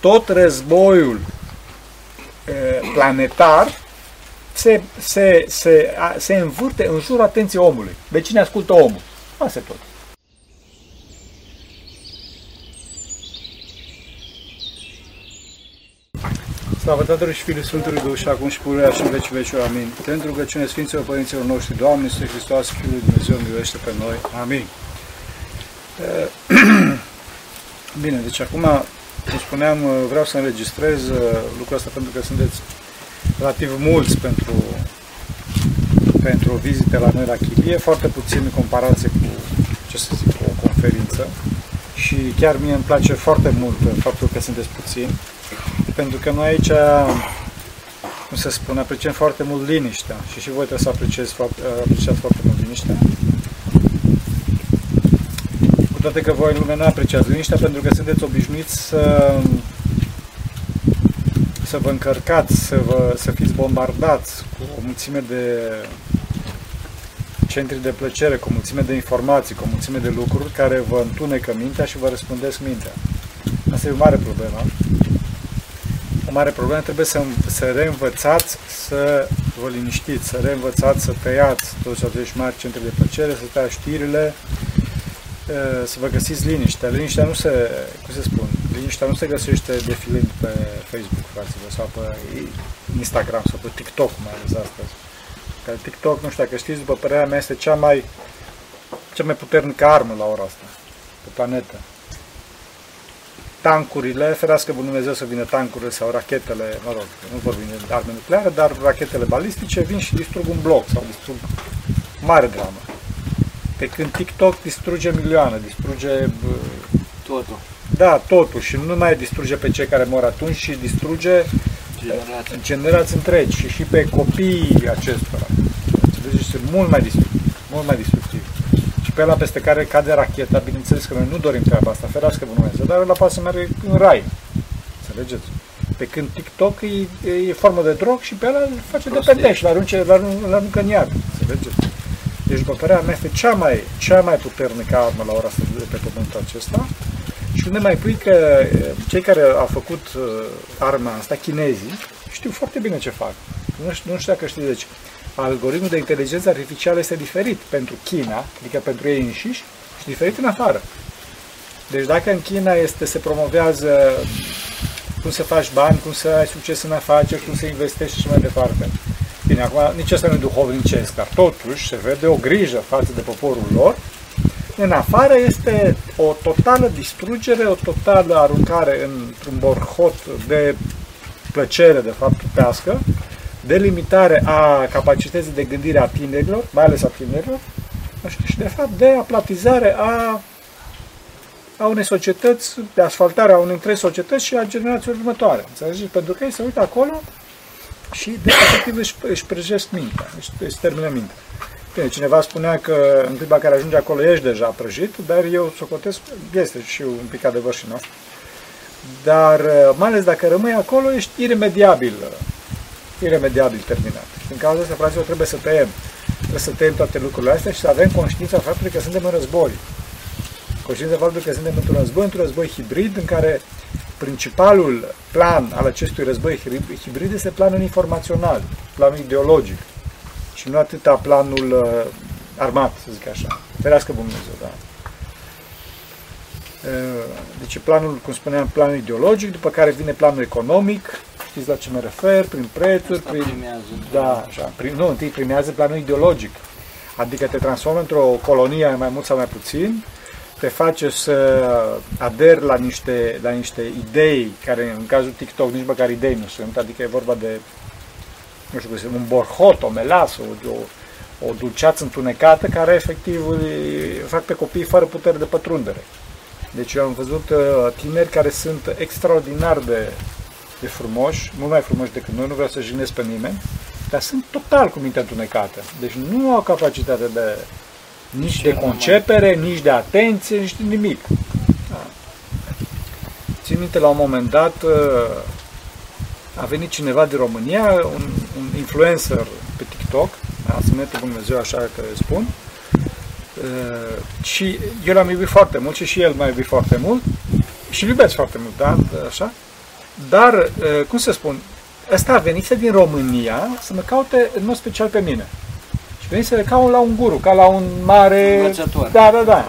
tot războiul planetar se, se, se, se învârte în jurul atenției omului. De cine ascultă omul? Asta e tot. Slavă Tatălui și Fiului Sfântului Duh și acum și pururea și în vecii vecii. Amin. Pentru rugăciune Sfinților Părinților noștri, Doamne, Iisus Hristos, Fiul lui Dumnezeu, miluiește pe noi. Amin. Bine, deci acum, cum spuneam, vreau să înregistrez uh, lucrul ăsta pentru că sunteți relativ mulți pentru, pentru o vizită la noi la Chilie, foarte puțin în comparație cu, ce să zic, cu o conferință. Și chiar mie îmi place foarte mult faptul că sunteți puțini pentru că noi aici, cum se spune, apreciem foarte mult liniștea și și voi trebuie să apreciați foarte, apreciați foarte mult liniștea. Cu toate că voi lume nu apreciați liniștea pentru că sunteți obișnuiți să, să vă încărcați, să, vă, să fiți bombardați cu o mulțime de centri de plăcere, cu o mulțime de informații, cu o mulțime de lucruri care vă întunecă mintea și vă răspundesc mintea. Asta e o mare problemă o mare problemă, trebuie să, să reînvățați să vă liniștiți, să reînvățați să tăiați toți acești mari centri de plăcere, să tăiați știrile, să vă găsiți liniștea. Liniștea nu se, cum se spun, liniștea nu se găsește defilând pe Facebook, fraților, sau pe Instagram, sau pe TikTok, mai ales astăzi. Că TikTok, nu știu dacă știți, după părerea mea, este cea mai, cea mai puternică armă la ora asta, pe planetă tancurile, ferească Bunul Dumnezeu să vină tancurile sau rachetele, mă rog, nu vorbim de arme nucleare, dar rachetele balistice vin și distrug un bloc sau distrug mare dramă. Pe când TikTok distruge milioane, distruge... Totul. Da, totul. Și nu mai distruge pe cei care mor atunci, ci distruge generații, generații întregi și și pe copiii acestora. Deci este mult mai distructiv. Mult mai distructiv și pe ăla peste care cade racheta, bineînțeles că noi nu dorim treaba asta, ferească Bunul Dumnezeu, dar ăla poate să meargă în rai. Înțelegeți? Pe când TikTok e, e formă de drog și pe ăla îl face dependent și l-arunce, l-aruncă în iad. Înțelegeți? Deci, după părerea mea, este cea mai, cea mai puternică armă la ora asta de pe pământul acesta. Și unde mai pui că cei care au făcut uh, arma asta, chinezii, știu foarte bine ce fac. Nu știu, nu știu dacă știți, deci algoritmul de inteligență artificială este diferit pentru China, adică pentru ei înșiși, și diferit în afară. Deci dacă în China este, se promovează cum să faci bani, cum să ai succes în afaceri, cum să investești și mai departe. Bine, acum nici asta nu e duhovnicesc, dar totuși se vede o grijă față de poporul lor. În afară este o totală distrugere, o totală aruncare într-un borhot de plăcere, de fapt, tupească, delimitare a capacității de gândire a tinerilor, mai ales a tinerilor, și de fapt de aplatizare a, a unei societăți, de asfaltare a unei întregi societăți și a generației următoare. Înțelegeți? Pentru că ei se uită acolo și de efectiv își, își prăjesc mintea, își, își termină mintea. Bine, cineva spunea că în clipa care ajunge acolo ești deja prăjit, dar eu socotesc, este și un pic adevăr și nostru. Dar mai ales dacă rămâi acolo, ești iremediabil iremediabil terminat. În cauza asta, fraților, trebuie să tăiem. Trebuie să tăiem toate lucrurile astea și să avem conștiința faptului că suntem în război. Conștiința faptului că suntem într-un război, într-un război hibrid, în care principalul plan al acestui război hibrid este planul informațional, planul ideologic și nu atâta planul uh, armat, să zic așa. Ferească Dumnezeu, da. Uh, deci planul, cum spuneam, planul ideologic, după care vine planul economic, Știți la ce mă refer? Prin prețuri, Asta prin... primează. Da, așa. Prin, nu, întâi primează planul ideologic. Adică te transformă într-o colonie mai mult sau mai puțin, te face să aderi la niște, la niște idei, care în cazul TikTok nici măcar idei nu sunt, adică e vorba de, nu știu cum un borhot, o melasă, o, o dulceață întunecată care efectiv fac pe copii fără putere de pătrundere. Deci eu am văzut uh, tineri care sunt extraordinar de de frumoși, mult mai frumoși decât noi, nu vreau să jignesc pe nimeni, dar sunt total cu mintea întunecată. Deci nu au capacitate de nici de concepere, nici de atenție, nici de nimic. Da. Țin minte, la un moment dat a venit cineva din România, un, un influencer pe TikTok, da, să ne Dumnezeu așa că spun, și eu l-am iubit foarte mult și și el m-a iubit foarte mult și iubesc foarte mult, da, așa, Dar, uh, cum să spun, ăsta a venit din România să mă caute în mod special pe mine. Și venit să le caut la un guru, ca la un mare... Învățător. Da, da, da.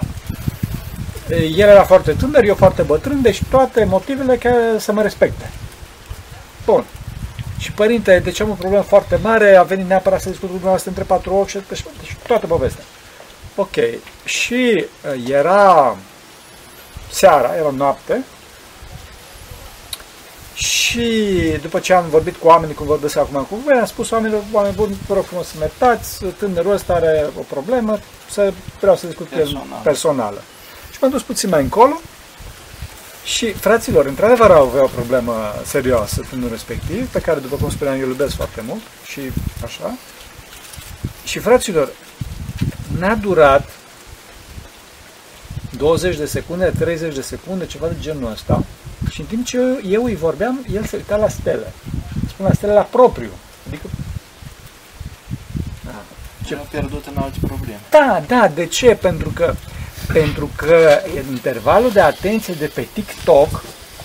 El era foarte tânăr, eu foarte bătrân, deci toate motivele ca să mă respecte. Bun. Și părinte, deci am o problemă foarte mare, a venit neapărat să discut cu dumneavoastră între patru ochi și deci, deci toată povestea. Ok. Și uh, era seara, era noapte, și după ce am vorbit cu oamenii, cum vorbesc acum cu voi, am spus oamenilor, oameni buni, vă rog frumos să mă iertați, tânărul ăsta are o problemă, să vreau să discut cu el personală. Și m-am dus puțin mai încolo și, fraților, într-adevăr au avea o problemă serioasă tânărul respectiv, pe care, după cum spuneam, eu iubesc foarte mult și așa. Și, fraților, n-a durat 20 de secunde, 30 de secunde, ceva de genul ăsta, și în timp ce eu, eu îi vorbeam, el se uita la stele. Spune la stele la propriu. Adică... Da. Ce... a pierdut în alte probleme. Da, da, de ce? Pentru că, pentru că intervalul de atenție de pe TikTok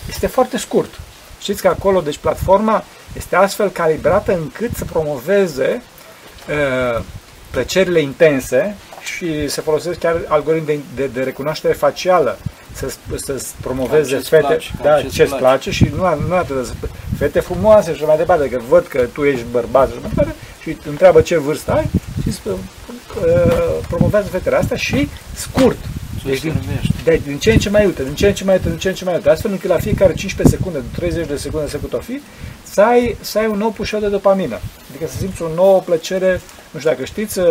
este foarte scurt. Știți că acolo, deci platforma este astfel calibrată încât să promoveze uh, plăcerile intense și se folosesc chiar algoritmi de, de, de recunoaștere facială să, să promoveze fete, place, da, ce îți place. place și nu, nu atât, fete frumoase și mai departe, că văd că tu ești bărbat și mai departe și întreabă ce vârstă ai și uh, promovează fetele astea și scurt. Deci din, de, din ce în ce mai uite, din ce în ce mai uite, din ce în ce mai uite, astfel încât la fiecare 15 secunde, 30 de secunde să cât o fi, să ai, să ai un nou pușor de dopamină. Adică să simți o nouă plăcere, nu știu dacă știți, uh,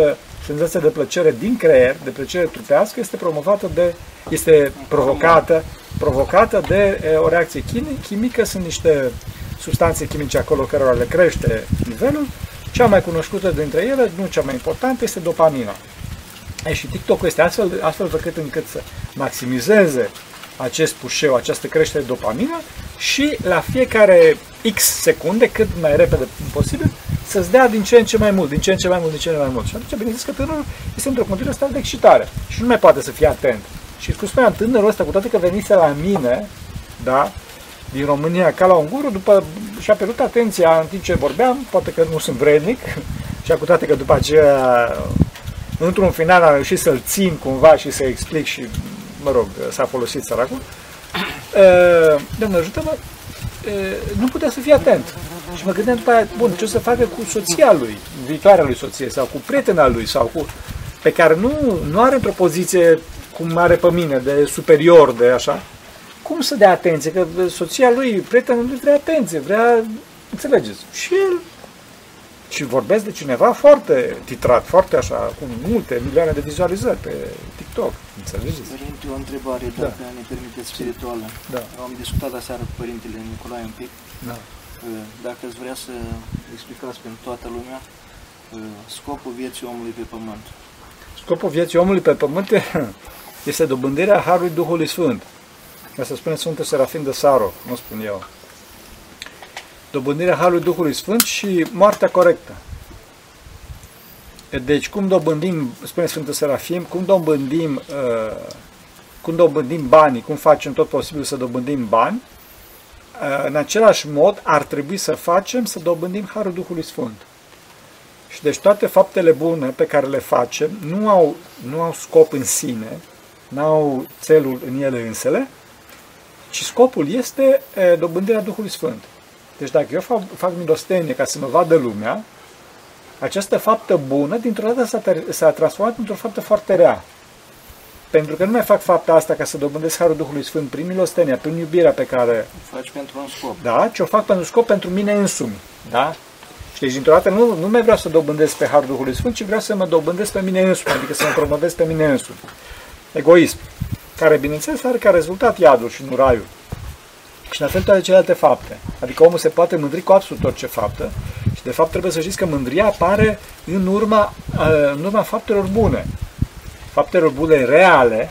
senzația de plăcere din creier, de plăcere trupească, este promovată de, este provocată, provocată de o reacție chimică, sunt niște substanțe chimice acolo cărora le crește nivelul. Cea mai cunoscută dintre ele, nu cea mai importantă, este dopamina. E, și TikTok este astfel, astfel făcut încât să maximizeze acest pușeu, această creștere de dopamină și la fiecare X secunde, cât mai repede posibil, să-ți dea din ce în ce mai mult, din ce în ce mai mult, din ce în ce mai mult. Și atunci, bineînțeles că tânărul este într-o continuă stare de excitare și nu mai poate să fie atent. Și cum spuneam, tânărul ăsta, cu toate că venise la mine, da, din România ca la un guru, după și-a pierdut atenția în timp ce vorbeam, poate că nu sunt vrednic, și cu toate că după aceea, într-un final am reușit să-l țin cumva și să explic și, mă rog, s-a folosit săracul. Doamne ajută-mă, nu putea să fie atent. Și mă gândeam după aia, bun, ce o să facă cu soția lui, viitoarea lui soție, sau cu prietena lui, sau cu... pe care nu, nu are într-o poziție cum are pe mine, de superior, de așa. Cum să dea atenție? Că soția lui, prietena lui vrea atenție, vrea... Înțelegeți? Și el și vorbesc de cineva foarte titrat, foarte așa, cu multe milioane de vizualizări pe TikTok. Înțelegeți? Părinte, o întrebare, dacă da. ne permiteți spirituală. Da. Am discutat aseară cu Părintele Nicolae un pic. Da. Dacă îți vrea să explicați pentru toată lumea scopul vieții omului pe pământ. Scopul vieții omului pe pământ este dobândirea Harului Duhului Sfânt. Asta spune Sfântul Serafin de Saro, nu spun eu dobândirea Harului Duhului Sfânt și moartea corectă. Deci, cum dobândim, spune Sfântul Serafim, cum dobândim, uh, cum dobândim banii, cum facem tot posibil să dobândim bani, uh, în același mod ar trebui să facem să dobândim Harul Duhului Sfânt. Și deci toate faptele bune pe care le facem nu au, nu au scop în sine, nu au țelul în ele însele, ci scopul este uh, dobândirea Duhului Sfânt. Deci dacă eu fac, fac milostenie ca să mă vadă lumea, această faptă bună, dintr-o dată s-a, s-a transformat într-o faptă foarte rea. Pentru că nu mai fac fapta asta ca să dobândesc Harul Duhului Sfânt prin milostenia, prin iubirea pe care... O faci pentru un scop. Da, ce o fac pentru scop pentru mine însumi. Da? Și deci, dintr-o dată, nu, nu mai vreau să dobândesc pe Harul Duhului Sfânt, ci vreau să mă dobândesc pe mine însumi, adică să mă promovez pe mine însumi. Egoism. Care, bineînțeles, are ca rezultat iadul și nu raiul. Și la fel toate celelalte fapte. Adică omul se poate mândri cu absolut orice faptă și de fapt trebuie să știți că mândria apare în urma, în urma faptelor bune. Faptelor bune reale,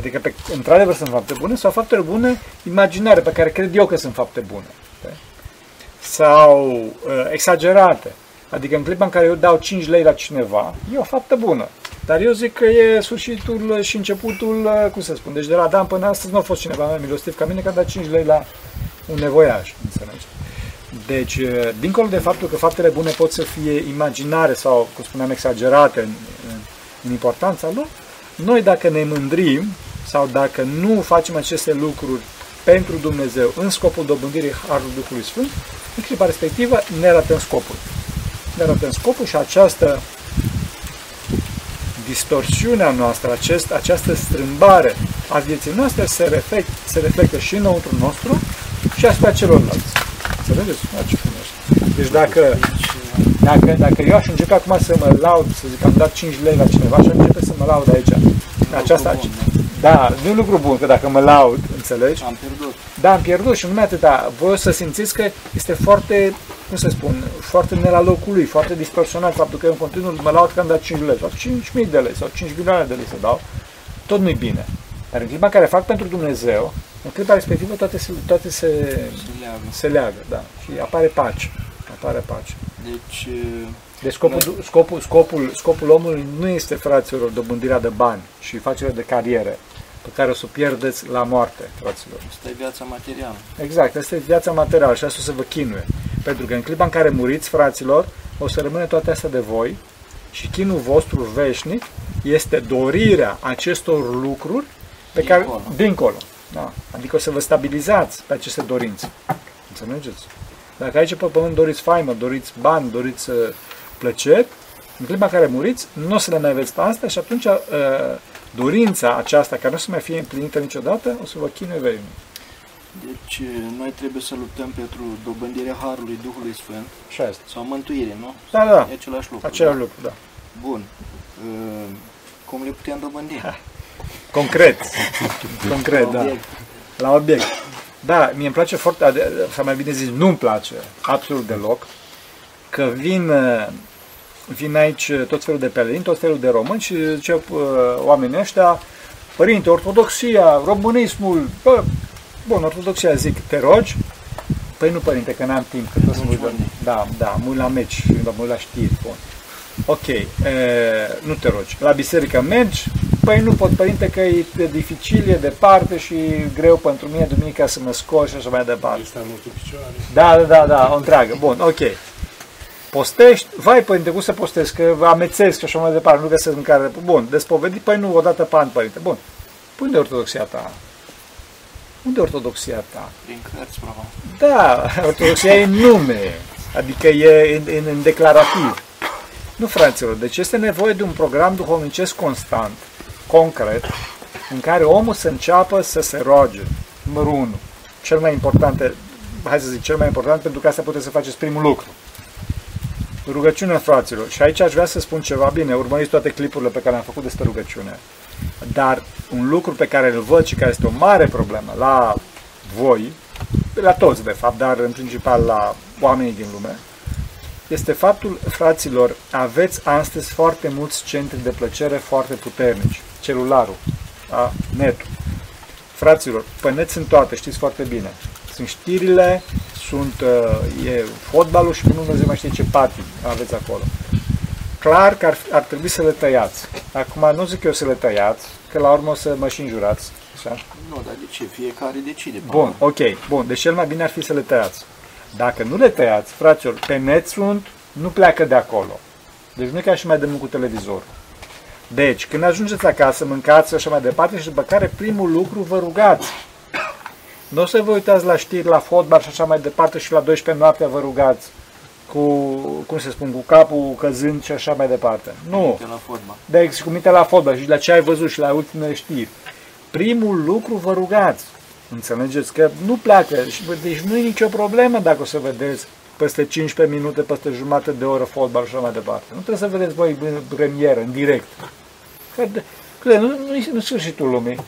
adică pe, într-adevăr sunt fapte bune, sau faptele bune imaginare, pe care cred eu că sunt fapte bune. Sau uh, exagerate. Adică în clipa în care eu dau 5 lei la cineva, e o faptă bună. Dar eu zic că e sfârșitul și începutul, cum să spun, deci de la Dan până astăzi nu a fost cineva mai milostiv ca mine că a dat 5 lei la, un nevoiaș, înțelegi? Deci, dincolo de faptul că faptele bune pot să fie imaginare sau, cum spuneam, exagerate în, în, în importanța lor, noi dacă ne mândrim sau dacă nu facem aceste lucruri pentru Dumnezeu în scopul dobândirii Harului Duhului Sfânt, în clipa respectivă ne ratăm scopul. Ne ratăm scopul și această distorsiunea noastră, acest, această strâmbare a vieții noastre se, reflect, se reflectă și înăuntru nostru și asupra celorlalți. Înțelegeți? Ce Deci dacă, dacă, dacă eu aș începe acum să mă laud, să zic, am dat 5 lei la cineva și începe să mă laud aici. Aceasta, da, nu e un lucru bun, că dacă mă laud, înțelegi? Am pierdut. Da, am pierdut și nu numai atâta. Voi o să simțiți că este foarte, cum să spun, foarte ne la locul lui, foarte distorsionat faptul că eu în continuu mă laud că am dat 5 lei sau 5.000 de lei sau 5 milioane de lei să dau. Tot nu-i bine. Dar în clipa care fac pentru Dumnezeu, în clipa respectivă toate se, toate se, Se leagă. se leagă, da. Și apare pace. Apare pace. Deci, Deci scopul, scopul, scopul, scopul omului nu este, fraților, dobândirea de bani și facerea de cariere pe care o să o pierdeți la moarte, fraților. asta e viața materială. Exact, asta e viața materială și asta o să vă chinuie. Pentru că în clipa în care muriți, fraților, o să rămâne toate astea de voi și chinul vostru veșnic este dorirea acestor lucruri pe Dincolo. care, dincolo. Da. Adică o să vă stabilizați pe aceste dorințe. Înțelegeți? Dacă aici pe pământ doriți faimă, doriți bani, doriți uh, plăceri, în clipa în care muriți, nu o să le mai aveți pe astea și atunci uh, dorința aceasta, care nu o să mai fie împlinită niciodată, o să vă chinuie veșnic. Deci, noi trebuie să luptăm pentru dobândirea Harului Duhului Sfânt Și asta. sau mântuire, nu? Da, da, E același lucru. același da? lucru, da. Bun. Uh, Cum le putem dobândi? Concret. Concret, da. Obiect. La obiect. Da, mie îmi place foarte, ade- sau mai bine zis, nu-mi place absolut deloc, că vin, uh, vin aici uh, tot felul de pelerini, tot felul de români și încep uh, oamenii ăștia, părinte, ortodoxia, românismul, bă, bun, ortodoxia zic, te rogi? Păi nu, părinte, că n-am timp, că tot să mă uit la, unde? da, da, mă uit la meci, mă uit la știri, bun. Ok, e, nu te rogi. La biserică mergi? Păi nu pot, părinte, că e dificil, e departe și greu pentru mine duminica să mă scol și așa mai departe. Este mult în picioare. Da, da, da, da, o întreagă. Bun, ok. Postești? Vai, părinte, cum să postezi? Că amețesc și așa mai departe, nu găsesc mâncare. Bun, despovedit? Păi nu, odată pe an, părinte. Bun. Păi unde e ortodoxia ta? Unde e ortodoxia ta? Prin cărți, probabil. Da, ortodoxia e în nume, adică e în, în, în declarativ. Nu, fraților, deci este nevoie de un program duhovnicesc constant, concret, în care omul să înceapă să se roage. Numărul 1. Cel mai important, hai să zic, cel mai important, pentru că asta puteți să faceți primul lucru. Rugăciunea fraților. Și aici aș vrea să spun ceva bine, urmăriți toate clipurile pe care le-am făcut despre rugăciune. Dar un lucru pe care îl văd și care este o mare problemă la voi, la toți de fapt, dar în principal la oamenii din lume, este faptul, fraților, aveți astăzi foarte mulți centri de plăcere foarte puternici. Celularul, da? netul. Fraților, pe net sunt toate, știți foarte bine. Sunt știrile, sunt, uh, e fotbalul și nu Dumnezeu mai știe ce patii aveți acolo. Clar că ar, ar trebui să le tăiați. Acum nu zic eu să le tăiați, că la urmă o să mă și înjurați. Așa? Nu, dar de ce? Fiecare decide. Bun, ok, bun. Deci cel mai bine ar fi să le tăiați. Dacă nu le tăiați, fraților, pe net sunt, nu pleacă de acolo. Deci nu e ca și mai dăm cu televizorul. Deci, când ajungeți acasă, mâncați și așa mai departe și după care primul lucru vă rugați. Nu o să vă uitați la știri, la fotbal și așa mai departe și la 12 noaptea vă rugați cu, cum se spun, cu capul căzând și așa mai departe. Nu. De la fotbal. De ex- cu minte la fotbal și la ce ai văzut și la ultimele știri. Primul lucru vă rugați. Înțelegeți că nu pleacă. Și, bă, Deci nu e nicio problemă dacă o să vedeți peste 15 minute, peste jumătate de oră fotbal și așa mai departe. Nu trebuie să vedeți voi în premieră, în direct. Că, de- că nu, nu, e- nu e sfârșitul lumii.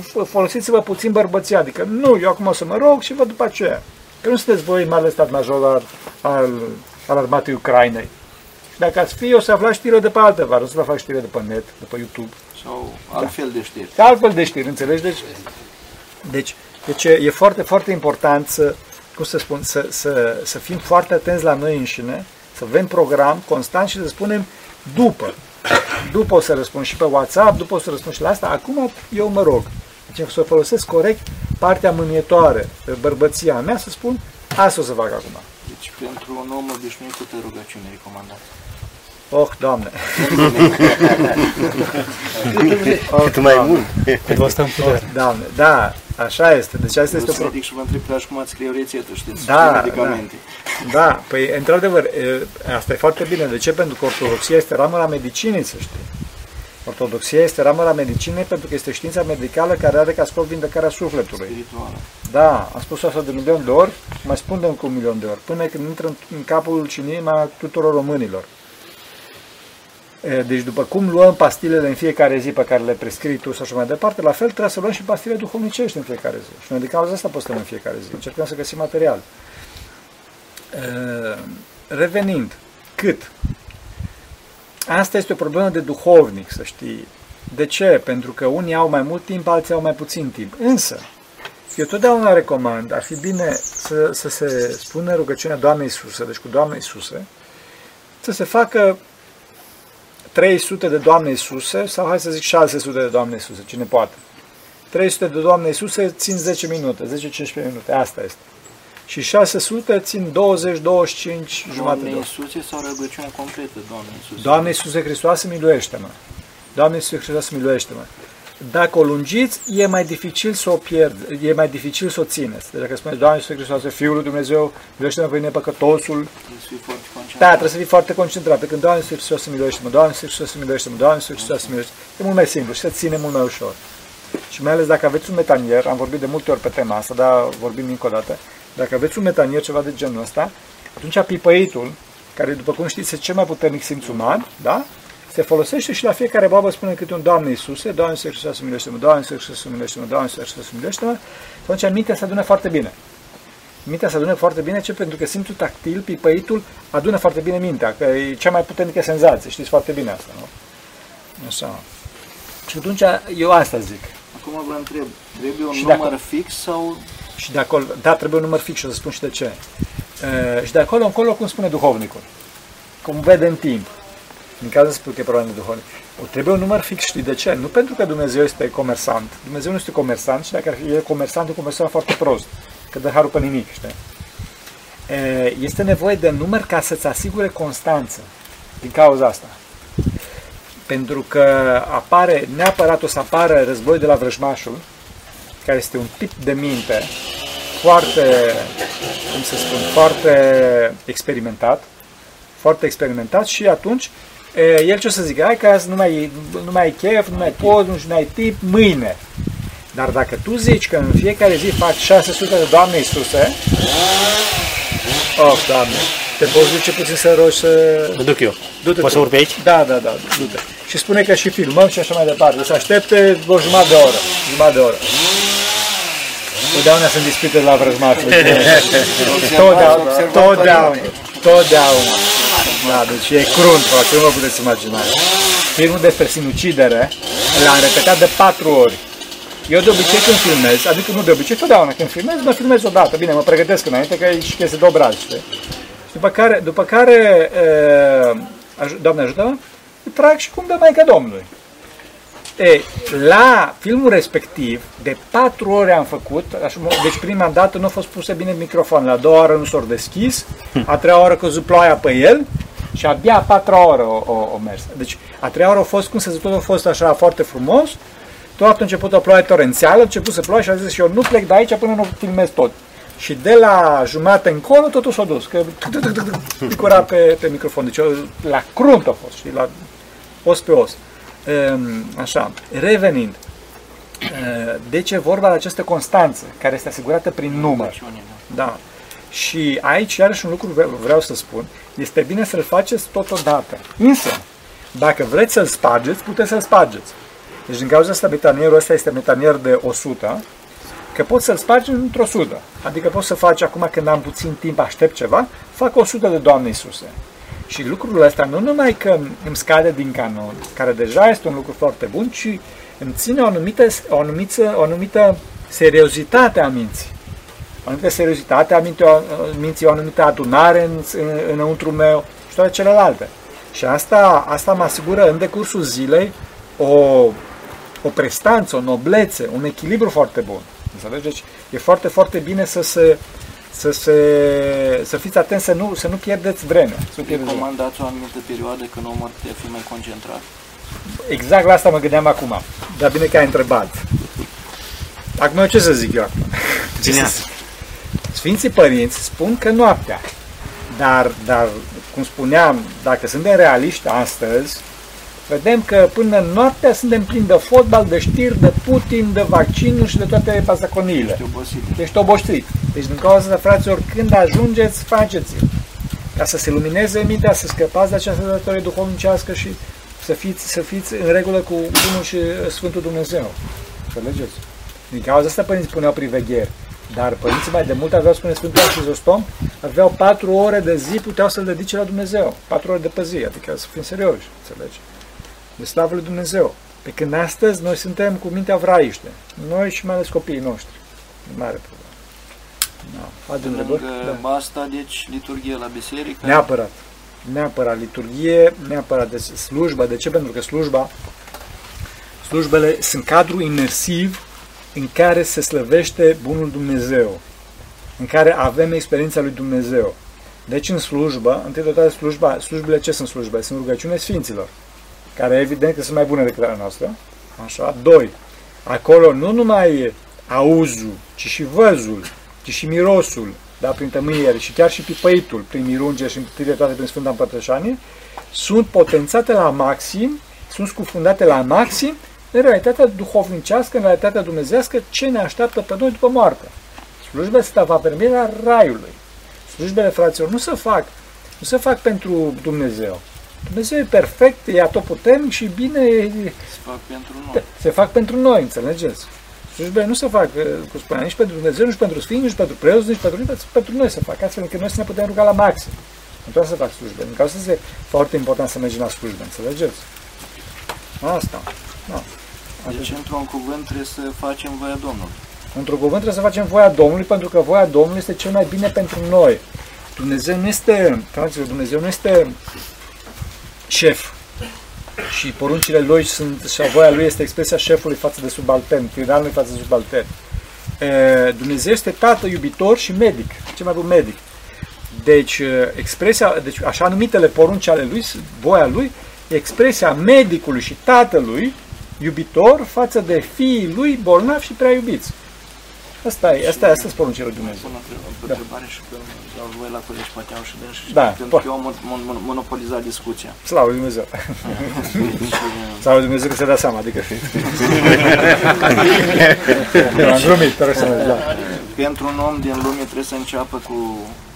F- f- Folosiți-vă puțin bărbăția, adică nu, eu acum o să mă rog și văd după aceea. Că nu sunteți voi marele stat major al, al, al armatei Ucrainei. Și dacă ați fi, o să aflați știrile de pe altă vară, o să vă fac știrile de pe net, de pe YouTube. Sau altfel de știri. Și altfel de știri, înțelegi? Deci, deci, deci e, e foarte, foarte important să, cum să spun, să, să, să fim foarte atenți la noi înșine, să avem program constant și să spunem după. După o să răspund și pe WhatsApp, după o să răspund și la asta. Acum eu mă rog. Deci să o folosesc corect partea mânietoare, pe bărbăția mea, să spun, asta o să fac acum. Deci pentru un om obișnuit câte rugăciuni recomandați? Oh, Doamne! Cât mai mult. Cât vă stă în putere. Doamne, da, așa este. Deci asta este o Eu pro- ridic și vă întreb pe cum ați scrie o rețetă, știți? Da, cu medicamente. Da, păi, într-adevăr, e, asta e foarte bine. De ce? Pentru că ortodoxia este ramura medicinei, să știi. Ortodoxia este ramura medicinei pentru că este știința medicală care are ca scop vindecarea sufletului. Spirituală. Da, am spus asta de un milion de ori, mai spun de încă un milion de ori, până când intră în, în capul și în inima tuturor românilor. E, Deci după cum luăm pastilele în fiecare zi pe care le prescrii tu și așa mai departe, la fel trebuie să luăm și pastile duhovnicești în fiecare zi. Și noi din cauza asta postăm în fiecare zi. Încercăm să găsim material. E, Revenind, cât? Asta este o problemă de duhovnic, să știi. De ce? Pentru că unii au mai mult timp, alții au mai puțin timp. Însă, eu totdeauna recomand, ar fi bine să, să se spună rugăciunea Doamnei Iisuse, deci cu Doamne Iisuse, să se facă 300 de Doamne Iisuse sau hai să zic 600 de Doamne Iisuse, cine poate. 300 de Doamne Iisuse țin 10 minute, 10-15 minute, asta este. Și 600 țin 20-25 jumate Doamne de oră. Iisuse sau rugăciunea completă, Doamne Iisuse? Doamne Iisuse Hristoase, miluiește-mă! Doamne Iisuse Hristoase, miluiește-mă! Dacă o lungiți, e mai dificil să o pierd, e mai dificil să o țineți. Deci dacă spuneți, Doamne Iisuse Hristoase, Fiul lui Dumnezeu, miluiește-mă pe mine păcătosul, Trebuie să fii foarte da, concentrat. trebuie să fii foarte concentrat. Pe când Doamne Iisuse Hristoase, miluiește-mă, Doamne Iisuse Hristoase, miluiește-mă, Doamne Iisuse Hristoase, miluiește-mă. E mult mai simplu și se ține mult mai ușor. Și mai ales dacă aveți un metanier, am vorbit de multe ori pe tema asta, dar vorbim încă o dată, dacă aveți un metanier, ceva de genul ăsta, atunci pipăitul, care după cum știți este cel mai puternic simț uman, da? se folosește și la fiecare babă spune câte un Doamne Iisuse, Doamne Iisuse Hristoase, miluiește-mă, Doamne Iisuse Hristoase, miluiește-mă, Doamne Iisuse Hristoase, miluiește-mă, și atunci mintea se adună foarte bine. Mintea se adună foarte bine, ce? Pentru că simțul tactil, pipăitul, adună foarte bine mintea, că e cea mai puternică senzație, știți foarte bine asta, nu? Așa. Și atunci eu asta zic. Acum vă întreb, trebuie un Și dacă- număr fix sau Și de acolo, da, trebuie un număr fix și o să spun și de ce. E, și de acolo încolo, cum spune duhovnicul, cum vede în timp, din cazul spun că e problemă de duhovnic, o trebuie un număr fix, știi de ce? Nu pentru că Dumnezeu este comersant. Dumnezeu nu este comersant și dacă ar fi el comersant, e comersant foarte prost, că dă harul pe nimic, știi? E, este nevoie de număr ca să-ți asigure constanță din cauza asta. Pentru că apare, neapărat o să apară război de la vrăjmașul, care este un tip de minte foarte, cum să spun, foarte experimentat, foarte experimentat și atunci e, el ce o să zică, hai că azi nu mai, nu mai ai chef, nu mai poți, nu mai ai tip, mâine. Dar dacă tu zici că în fiecare zi faci 600 de Doamne Iisuse, oh, Doamne, te poți duce puțin să rogi să... Mă duc eu. Du-te Poți tu. să urc pe aici? Da, da, da, du-te. Și spune că și filmăm și așa mai departe. Să aștepte o jumătate de oră. Jumătate de oră. Totdeauna sunt dispute la vrăjmașul. totdeauna, totdeauna, totdeauna. Da, deci e crunt, frate, nu vă puteți imagina. Filmul despre sinucidere l-am repetat de patru ori. Eu de obicei când filmez, adică nu de obicei, totdeauna când filmez, mă filmez odată. Bine, mă pregătesc înainte, că e și chestie de obraz, știi? După care, după care e, aj- Doamne ajută trag și cum de Maica Domnului. E, la filmul respectiv, de patru ore am făcut, așa, mă- deci prima dată nu a fost puse bine microfonul, la doua oră nu s-a deschis, a treia oră căzut ploaia pe el și abia a patra oră o, o, o mers. Deci a treia oră a fost, cum să zic, tot a fost așa foarte frumos, tot a început o ploaie torențială, a început să ploaie și a zis și eu nu plec de aici până nu filmez tot. Și de la jumate încolo totul s-a dus, că picura pe, pe microfon. Deci eu, la crunt a fost, știi, la os pe os. Ehm, Așa, revenind. Eh, Deci e vorba de această constanță, care este asigurată prin număr. rugăciune? Da. Da. Și aici, iarăși, un lucru vre- vreau să spun, este bine să-l faceți totodată. Însă, dacă vreți să-l spargeți, puteți să-l spargeți. Deci, din cauza asta, metanierul ăsta este metanier de 100, că poți să-l spargi într-o sută. Adică poți să faci acum când am puțin timp, aștept ceva, fac 100 de Doamne Iisuse. Și lucrul ăsta nu numai că îmi scade din canon, care deja este un lucru foarte bun, ci îmi ține o anumită, o anumită, o anumită seriozitate a minții. O anumită seriozitate a minții, o, minții, o anumită adunare în, în, înăuntru meu și toate celelalte. Și asta, asta mă asigură în decursul zilei o, o prestanță, o noblețe, un echilibru foarte bun. Înțelegeți? E foarte, foarte bine să se să, se, să fiți atenți să nu, să nu pierdeți vremea. Să nu pierdeți vremea. Recomandați o anumită perioadă când omul ar fi mai concentrat. Exact la asta mă gândeam acum. Dar bine că ai întrebat. Acum eu ce să zic eu acum? Ce să zic? Sfinții părinți spun că noaptea. Dar, dar, cum spuneam, dacă suntem realiști astăzi, vedem că până noaptea suntem plini de fotbal, de știri, de Putin, de vaccinuri și de toate pasaconiile. Ești obosit. Ești obosit. Deci din cauza asta, fraților, când ajungeți, faceți Ca să se lumineze mintea, să scăpați de această datorie duhovnicească și să fiți, să fiți în regulă cu Bunul și Sfântul Dumnezeu. Înțelegeți? Din cauza asta părinții puneau privegheri. Dar părinții mai de mult aveau, spune Sfântul Crizostom, aveau patru ore de zi, puteau să-L dedice la Dumnezeu. Patru ore de pe zi, adică să fim serioși, înțelegi? De slavă lui Dumnezeu. Pe când astăzi noi suntem cu mintea vraiște. Noi și mai ales copiii noștri. E mare problemă. Da. Alte întrebări? Lângă Da. asta, deci, liturghie la biserică. Neapărat. Neapărat liturghie, neapărat de slujba. De ce? Pentru că slujba, slujbele sunt cadru imersiv în care se slăvește Bunul Dumnezeu, în care avem experiența lui Dumnezeu. Deci în slujbă, întâi de toate slujba, slujbele ce sunt slujbele? Sunt rugăciune Sfinților, care evident că sunt mai bune decât ale noastre. Așa. Doi, acolo nu numai auzul, ci și văzul, ci și mirosul, da, prin tămâiere și chiar și pipăitul, prin mirunge și întâi de toate prin Sfânta Împărtășanie, sunt potențate la maxim, sunt scufundate la maxim în realitatea duhovnicească, în realitatea dumnezească, ce ne așteaptă pe noi după moarte. Slujbele sunt avapermirea raiului. Slujbele, fraților, nu se fac, nu se fac pentru Dumnezeu. Dumnezeu e perfect, e atotputernic și bine, e, Se fac pentru noi. se fac pentru noi, înțelegeți? Slujbele nu se fac, eh, cum spuneam, nici pentru Dumnezeu, nici pentru Sfinți, nici pentru preoți, nici pentru nimeni, pentru noi se fac, astfel încât noi să ne putem ruga la maxim. Pentru asta se fac slujbe. În cauza asta este foarte important să mergem la slujbe, înțelegeți? Asta. Da. Deci, într-un cuvânt, trebuie să facem voia Domnului. Într-un cuvânt trebuie să facem voia Domnului, pentru că voia Domnului este cel mai bine pentru noi. Dumnezeu nu este, fraților, Dumnezeu nu este șef. Și poruncile lui sunt, și voia lui este expresia șefului față de subaltern, tiranului față de subaltern. E, Dumnezeu este tată, iubitor și medic, cel mai bun medic. Deci, e, expresia, deci așa numitele porunci ale lui, voia lui, e expresia medicului și tatălui, iubitor, față de fiii lui bolnavi și prea iubiți. Asta e, asta e, asta e poruncile lui Dumnezeu. Pun o întreb- o întrebare și că la voi la colegi poate au și dânsi, Da, pentru poate. că eu am mon- mon- mon- monopolizat discuția. Slavă lui Dumnezeu! Și, Slavă lui Dumnezeu că se dă seama, adică... Eu am glumit, te rog să mergi, da. pentru un om din lume trebuie să înceapă cu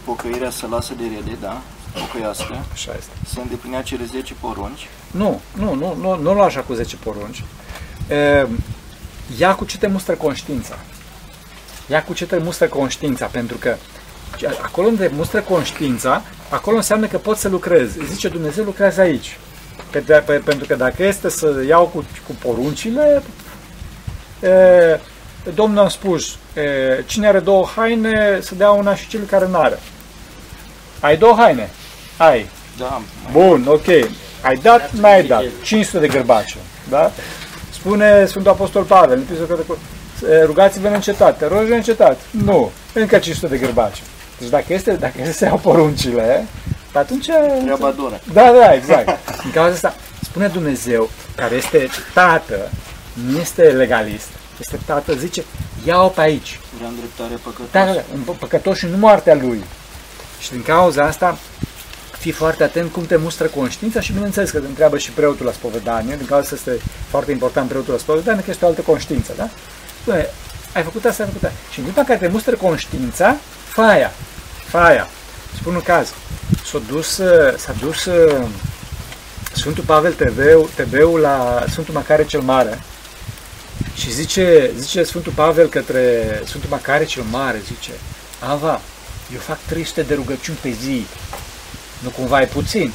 pocăirea să lasă de rele, da? Pocăiască, Așa este. să îndeplinea cele 10 porunci. Nu, nu, nu, nu, nu lua așa cu 10 porunci. E, ia cu ce te mustră conștiința. Ia cu ce te mustră conștiința, pentru că acolo unde mustră conștiința, acolo înseamnă că poți să lucrezi. Zice Dumnezeu, lucrează aici. Pe, pe, pentru că dacă este să iau cu, cu poruncile, e, Domnul a spus, e, cine are două haine, să dea una și cel care nu are. Ai două haine? Ai. Da, Bun, ok. Ai dat, n-ai dat. 500 de gărbace. Da? Spune Sfântul Apostol Pavel, în episodul către eh, rugați-vă în încetate. Rogi în încetat. Nu. Încă 500 de gărbace. Deci dacă este, dacă este să iau poruncile, atunci... treaba dură. Da, da, exact. În cauza asta, spune Dumnezeu, care este tată, nu este legalist, este tată, zice, ia-o pe aici. Vrea îndreptare păcătoasă. Da, da, da, în păcătos și nu moartea lui. Și din cauza asta, fii foarte atent cum te mustră conștiința și bineînțeles că te întreabă și preotul la spovedanie, din cauza asta este foarte important preotul la spovedanie, că este o altă conștiință, da? Spune, ai făcut asta, ai făcut asta. Și în clipa în care te mustră conștiința, fa aia, fa aia. Spun un caz, s-a dus, uh, s-a dus uh, Sfântul Pavel Tebeu, Tebeu la Sfântul Macare cel Mare și zice, zice Sfântul Pavel către Sfântul Macare cel Mare, zice, Ava, eu fac 300 de rugăciuni pe zi, nu cumva e puțin?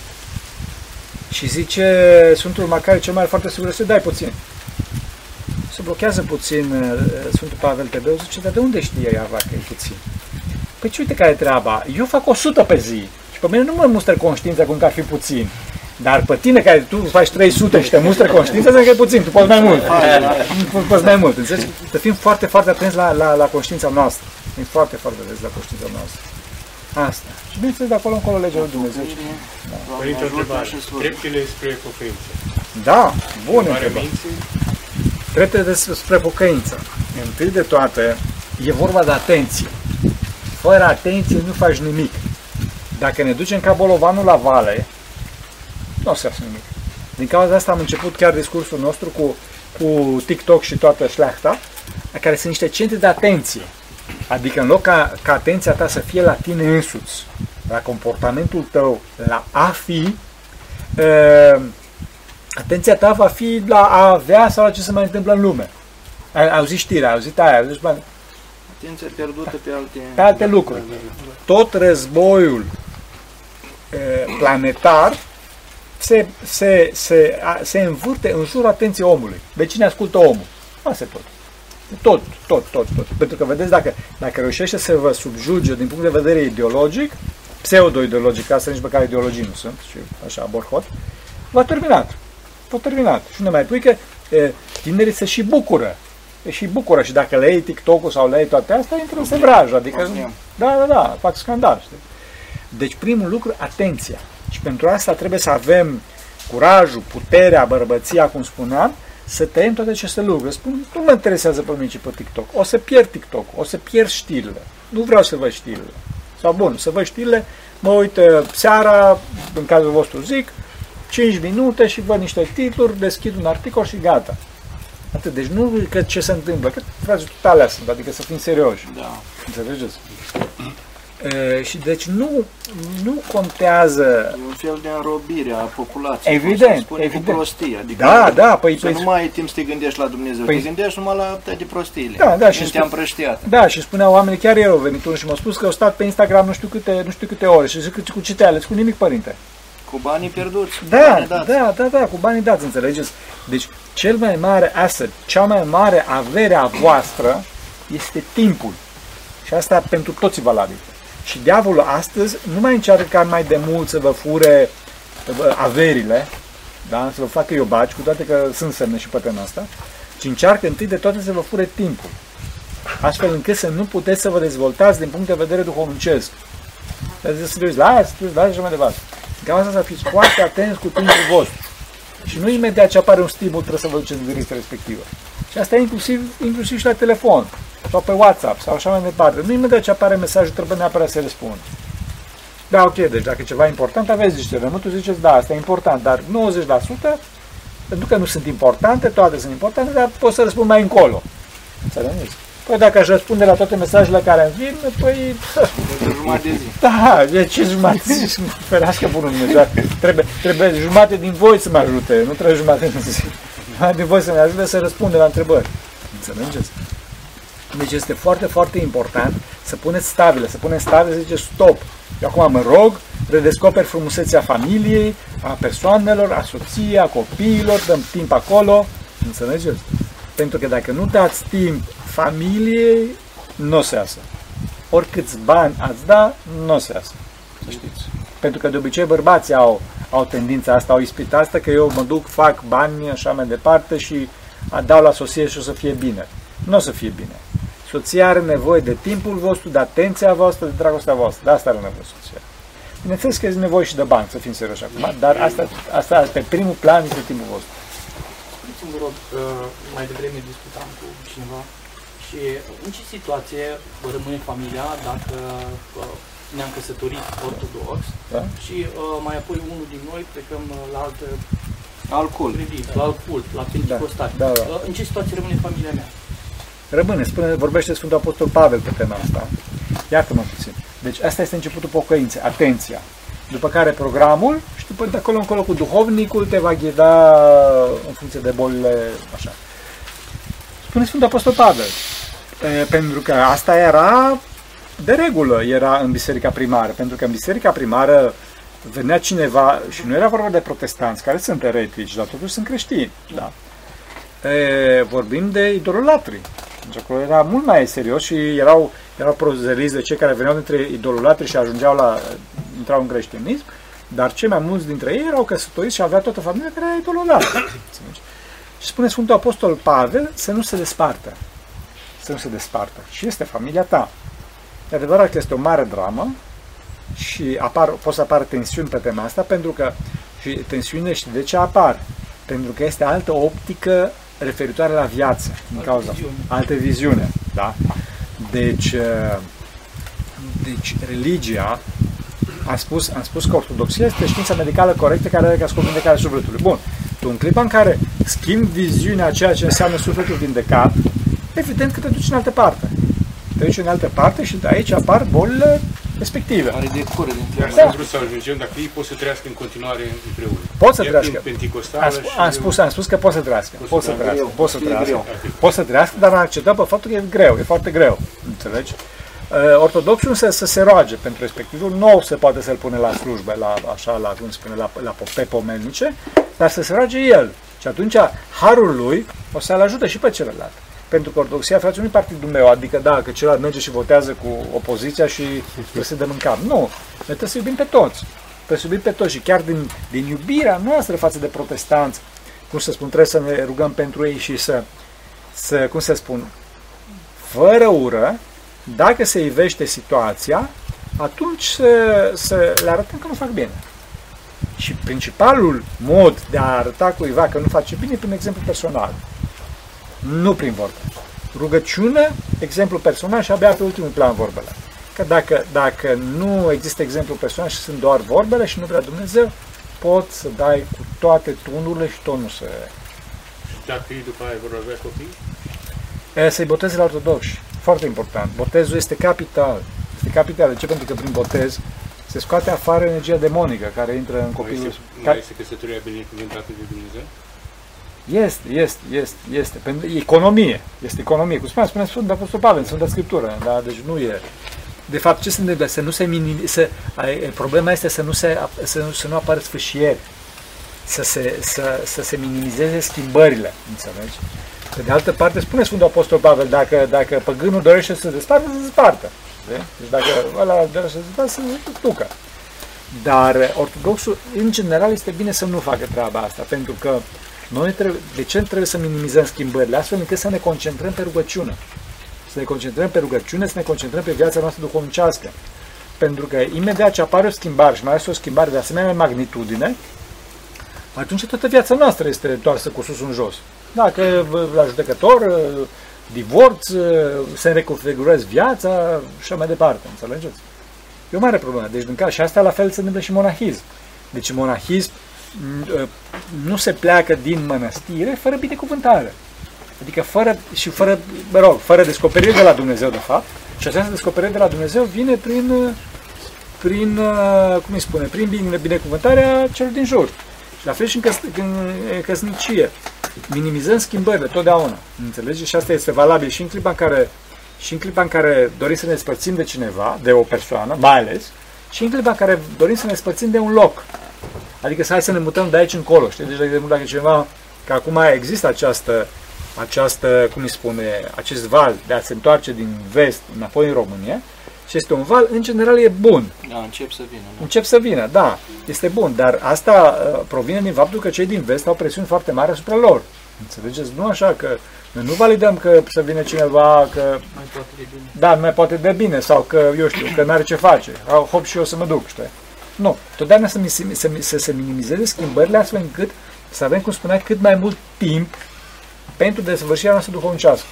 Și zice Sfântul Macare cel Mare foarte sigur să dai puțin. Se blochează puțin uh, Sfântul Pavel Tebeu, zice, dar de unde știe Ava că e puțin? Păi ce uite care e treaba, eu fac 100 pe zi și pe mine nu mă mustră conștiința cum că ar fi puțin. Dar pe tine care tu faci 300 și te mustră conștiința, înseamnă că e puțin, tu poți mai mult. Tu poți mai mult, înțelegi? Să fim foarte, foarte atenți la, la, la conștiința noastră. Fim foarte, foarte atenți la conștiința noastră. Asta. Și bineînțeles, de acolo încolo legea lui Dumnezeu. Părinte, o întrebare. Treptele spre pocăință. Da, bun Oare întrebare. Minții? Trepte de spre pocăință. Întâi de toate, e vorba de atenție. Fără atenție nu faci nimic. Dacă ne ducem ca bolovanul la vale, nu o să iasă nimic. Din cauza asta am început chiar discursul nostru cu, cu TikTok și toată șleachta, care sunt niște centre de atenție. Adică în loc ca, ca atenția ta să fie la tine însuți, la comportamentul tău, la a fi, uh, atenția ta va fi la a avea sau la ce se mai întâmplă în lume. Ai ai auzit știrea, ai auzit aia, ai auzit bani. Atenția pierdută pe alte... Pe alte lucruri. Tot războiul e, planetar se, se, se, a, se învârte în jurul atenției omului. De cine ascultă omul? Asta e tot. Tot, tot, tot, tot. Pentru că, vedeți, dacă, dacă reușește să vă subjuge din punct de vedere ideologic, pseudo-ideologic, asta nici măcar ideologii nu sunt, și așa, borhot, v-a terminat. V-a terminat. Și nu mai pui că e, tinerii se și bucură. Se și bucură și dacă le iei TikTok-ul sau le iei toate astea, intră în sevraj. Adică, Consum. da, da, da, fac scandal. Știi? Deci primul lucru, atenția. Și pentru asta trebuie să avem curajul, puterea, bărbăția, cum spuneam, să tăiem toate aceste lucruri. Spun, nu mă interesează pe mine ce pe TikTok. O să pierd TikTok, o să pierd știrile. Nu vreau să văd știrile. Sau bun, să văd știrile, mă uit uh, seara, în cazul vostru zic, 5 minute și văd niște titluri, deschid un articol și gata. Atât. Deci nu că ce se întâmplă, că frate, tot alea sunt, adică să fim serioși. Da. Înțelegeți? E, și deci nu, nu contează E un fel de înrobire a populației. Evident, cum se spune, evident. Cu prostie. Adică Da, da, păi, să păi nu mai ai timp să te gândești la Dumnezeu. Păi- te gândești numai la toate prostiile. Da, da, și Mintea spun- împrăștiată. Da, și spuneau oamenii, chiar ieri au venit unul și m-au spus că au stat pe Instagram nu știu câte, nu știu câte ore și zic cu ce te ales, cu nimic, părinte. Cu banii pierduți. Da, banii dați. da, da, da, cu banii dați, înțelegeți? Deci, cel mai mare asset, cea mai mare avere a voastră este timpul. Și asta pentru toți e valabil. Și diavolul astăzi nu mai încearcă ca mai de mult să vă fure uh, averile, da? să vă facă iobaci, cu toate că sunt semne și pe tema asta, ci încearcă întâi de toate să vă fure timpul. Astfel încât să nu puteți să vă dezvoltați din punct de vedere duhovnicesc. Să să te uiți la aia, să te uiți la aia și așa mai departe. În cauza asta să fiți foarte atenți cu timpul vostru. Și nu imediat ce apare un stimul trebuie să vă duceți în direcția respectivă. Și asta e inclusiv, inclusiv și la telefon, sau pe WhatsApp, sau așa mai departe. Nu imediat ce apare mesajul trebuie neapărat să răspund. Da, ok, deci dacă e ceva important, aveți discernământ, tu ziceți, da, asta e important, dar 90%, pentru că nu sunt importante, toate sunt importante, dar pot să răspund mai încolo. Înțelegeți? Păi dacă aș răspunde la toate mesajele care îmi vin, păi De jumătate de zi. da, de ce jumătate zi să mă ferească bunul Dumnezeu? Trebuie, trebuie jumătate din voi să mă ajute, nu trebuie jumătate din zi. Jumătate din voi să mă ajute să răspundă la întrebări. Înțelegeți? Deci este foarte, foarte important să puneți stabile, să puneți stabile, să ziceți stop. Eu acum mă rog, redescoperi frumusețea familiei, a persoanelor, a soției, a copiilor, dăm timp acolo. Înțelegeți? Pentru că dacă nu dați timp familiei, nu o să iasă oricâți bani ați da, nu o să iasă. Să știți. Pentru că de obicei bărbații au, au tendința asta, au ispita asta, că eu mă duc, fac bani, așa mai departe și a, dau la soție și o să fie bine. Nu o să fie bine. Soția are nevoie de timpul vostru, de atenția voastră, de dragostea voastră. De asta are nevoie soția. Bineînțeles că este nevoie și de bani, să fim serioși acum, dar asta, asta pe primul plan este timpul vostru. Spuneți-mi, vă rog, că mai devreme discutam cu cineva și în ce situație rămâne familia dacă uh, ne-am căsătorit ortodox Da? și uh, mai apoi unul din noi plecăm uh, la altă Alcool. religie, la alt cult, la penticostali. da, da. Uh, În ce situație rămâne familia mea? Rămâne, spune, vorbește Sfântul Apostol Pavel pe tema asta. Iartă-mă puțin. Deci asta este începutul pocăinței, atenția. După care programul și după de acolo încolo cu duhovnicul te va ghida în funcție de bolile, așa. Spune Sfântul Apostol Pavel. E, pentru că asta era de regulă, era în biserica primară. Pentru că în biserica primară venea cineva, și nu era vorba de protestanți, care sunt eretici, dar totuși sunt creștini. Da. E, vorbim de idololatri. Deci acolo era mult mai serios și erau, erau prozeliți de cei care veneau dintre idololatri și ajungeau la, intrau în creștinism, Dar cei mai mulți dintre ei erau căsătoriți și aveau toată familia care era idololată. și spune Sfântul Apostol Pavel să nu se despartă. Să nu se despartă. Și este familia ta. E adevărat că este o mare dramă și apar, pot să apară tensiuni pe tema asta, pentru că și tensiunile și de ce apar? Pentru că este altă optică referitoare la viață, din cauza altă viziune. Da? Deci, uh, deci religia am spus, am spus că ortodoxia este știința medicală corectă care are ca scop vindecarea sufletului. Bun. Tu în clipa în care schimbi viziunea a ceea ce înseamnă sufletul vindecat, evident că te duci în altă parte. Te duci în altă parte și de aici apar bolile respective. Are de cură din Dar da. vrut să ajungem, dacă ei pot să trăiască în continuare împreună. Pot să trăiască. Am, sp- am, spus, am spus că pot să trăiască. Pot să trăiască. Pot să trăiască. Pot să trăiască, dar am acceptat pe faptul că e greu. E foarte greu. Înțelegi? Uh, ortodoxul să, să se roage pentru respectivul, nu se poate să-l pune la slujbe, la, așa, la, cum spune, la, la, pe pomelnice, dar să se roage el. Și atunci harul lui o să-l ajute și pe celălalt. Pentru că ortodoxia, frate, nu e partidul meu, adică da, că celălalt merge și votează cu opoziția și trebuie să dăm în cap. Nu, noi trebuie să iubim pe toți. Trebuie să iubim pe toți și chiar din, din iubirea noastră față de protestanți, cum să spun, trebuie să ne rugăm pentru ei și să, să cum să spun, fără ură, dacă se ivește situația, atunci să, să le arătăm că nu fac bine. Și principalul mod de a arăta cuiva că nu face bine e prin exemplu personal. Nu prin vorbe. Rugăciune, exemplu personal și abia pe ultimul plan vorbele. Că dacă, dacă nu există exemplu personal și sunt doar vorbele și nu vrea Dumnezeu, poți să dai cu toate tunurile și tot nu se... Și dacă ei după aia vor avea copii? Să-i boteze la ortodoxi. Foarte important. Botezul este capital. Este capital. De ce? Pentru că prin botez se scoate afară energia demonică care intră în copilul. Nu este, nu este căsătoria binecuvântată de Dumnezeu? Este, este, este, este. Pentru economie. Este economie. Cum spunea, spune Sfântul Apostol Pavel în Sfânta Scriptură. Da? Deci nu e. De fapt, ce se întâmplă? Să nu se minim, să, problema este să nu, se, să, nu, să nu apară sfârșieri. Să se, să, să se minimizeze schimbările. Înțelegi? Pe de altă parte, spune Sfântul Apostol Pavel, dacă, dacă păgânul dorește să se despartă, să se despartă. Deci dacă ăla dorește să se despartă, să se ducă. Dar ortodoxul, în general, este bine să nu facă treaba asta, pentru că noi trebuie, de ce trebuie să minimizăm schimbările? Astfel încât să ne concentrăm pe rugăciune. Să ne concentrăm pe rugăciune, să ne concentrăm pe viața noastră duhovnicească. Pentru că imediat ce apare o schimbare și mai este o schimbare de asemenea magnitudine, atunci toată viața noastră este toarsă cu sus în jos. Dacă la judecător, divorț, se reconfigurezi viața și așa mai departe, înțelegeți? E o mare problemă. Deci, din și asta la fel se întâmplă și monahism. Deci, monahism nu se pleacă din mănăstire fără binecuvântare. Adică fără, și fără, mă rog, fără descoperire de la Dumnezeu, de fapt. Și această descoperire de la Dumnezeu vine prin, prin cum îi spune, prin binecuvântarea celor din jur. Și la fel și în, căs- în căsnicie minimizăm schimbările totdeauna. Înțelegeți? Și asta este valabil și în clipa în care și în clipa în care dorim să ne spărțim de cineva, de o persoană, mai ales, și în clipa în care dorim să ne spărțim de un loc. Adică să hai să ne mutăm de aici încolo. Știi? Deci, de exemplu, dacă cineva, că acum există această, această, cum îi spune, acest val de a se întoarce din vest înapoi în România, și este un val, în general e bun. Da, încep să vină. Da. Încep să vină, da, este bun, dar asta uh, provine din faptul că cei din vest au presiuni foarte mari asupra lor. Înțelegeți? Nu așa că noi nu validăm că să vină cineva că... Mai poate de bine. Da, mai poate de bine sau că, eu știu, că n-are ce face. Hop și eu să mă duc, știi? Nu. Totdeauna să, să, să, să se minimizeze schimbările astfel încât să avem, cum spunea, cât mai mult timp pentru desăvârșirea noastră duhovnicească.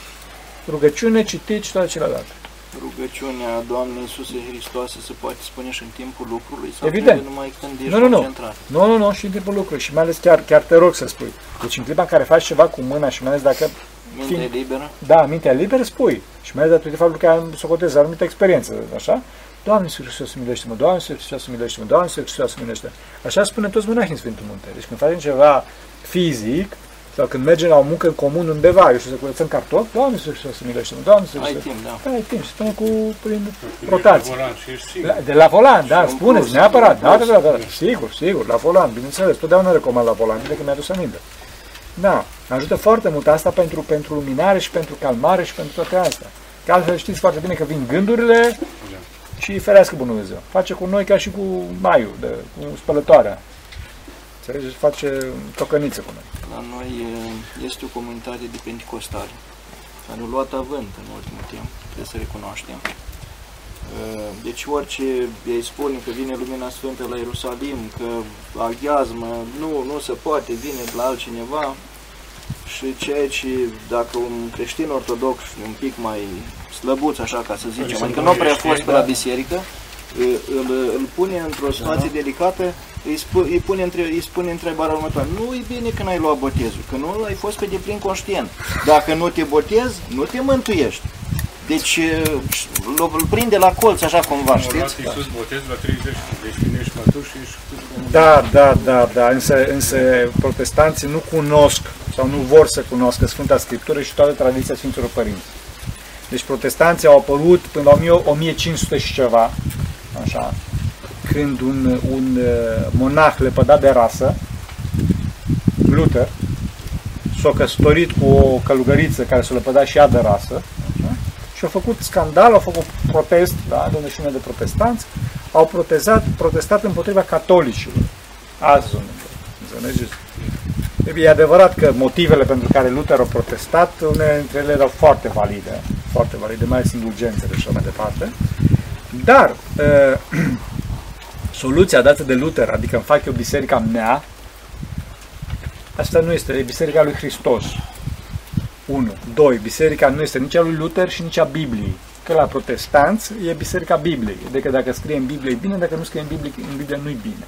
Rugăciune, citit și toate celelalte rugăciunea Doamnei Iisuse Hristoase se poate spune și în timpul lucrului? Sau Evident. numai când ești nu, nu, nu. concentrat? Nu, nu, nu, și în timpul lucrului. Și mai ales chiar, chiar te rog să spui. Deci în clipa în care faci ceva cu mâna și mai ales dacă... Mintea fiind, liberă? Da, mintea liberă, spui. Și mai ales datorită faptul că am socotez anumită experiență, așa? Doamne Iisus Hristos, milește-mă, Doamne Iisus Hristos, milește-mă, Doamne Iisus Hristos, milește Așa spune toți monahii în Sfântul Munte. Deci când facem ceva fizic, sau când mergem la o muncă în comun undeva, eu știu, să curățăm cartofi, Doamne să să milește Doamne să Ai timp, da. Da, ai timp, spune cu, prin rotație. La, de la volan, da, spuneți neapărat, da, da, da, da, sigur, sigur, la volan, bineînțeles, totdeauna recomand la volan, de că mi-a dus aminte. Da, ajută foarte mult asta pentru, pentru luminare și pentru calmare și pentru toate astea. Că altfel știți foarte bine că vin gândurile și îi ferească Bunul Dumnezeu. Face cu noi ca și cu Maiu, de, cu spălătoarea. Înțelegeți? Face tocăniță cu noi. La noi este o comunitate de penticostali care a luat avânt în ultimul timp, trebuie să recunoaștem. Deci orice îi spune că vine Lumina Sfântă la Ierusalim, că aghiazmă, nu, nu se poate, vine la altcineva, și ceea ce dacă un creștin ortodox un pic mai slăbuț, așa ca să zicem, adică nu prea fost pe la biserică, îl, îl pune într-o da. situație da. delicată, îi, spu, îi, pune între, îi spune întrebarea următoare. Nu e bine că n-ai luat botezul, că nu ai fost pe deplin conștient. Dacă nu te botezi, nu te mântuiești. Deci îl prinde la colț așa cumva, știți? Iisus botez la 30, deci când ești matur și ești... Da, da, da, da, însă, însă protestanții nu cunosc sau nu vor să cunoască Sfânta Scriptură și toată tradiția Sfinților Părinți. Deci protestanții au apărut până la 1500 și ceva, așa, când un, un uh, monah lepădat de rasă, Luther, s-a căsătorit cu o călugăriță care s-a lepădat și ea de rasă, așa, și au făcut scandal, au făcut protest, da, de o de protestanți, au protestat, protestat împotriva catolicilor. Azi, înțelegeți? E adevărat că motivele pentru care Luther a protestat, unele dintre ele erau foarte valide, foarte valide, mai ales indulgențele și așa mai departe. Dar uh, soluția dată de Luther, adică îmi fac eu biserica mea, asta nu este, e biserica lui Hristos. 1. 2. Biserica nu este nici a lui Luther și nici a Bibliei. Că la protestanți e biserica Bibliei. Adică dacă scrie în Biblie e bine, dacă nu scrie în Biblie, în Biblie nu e bine.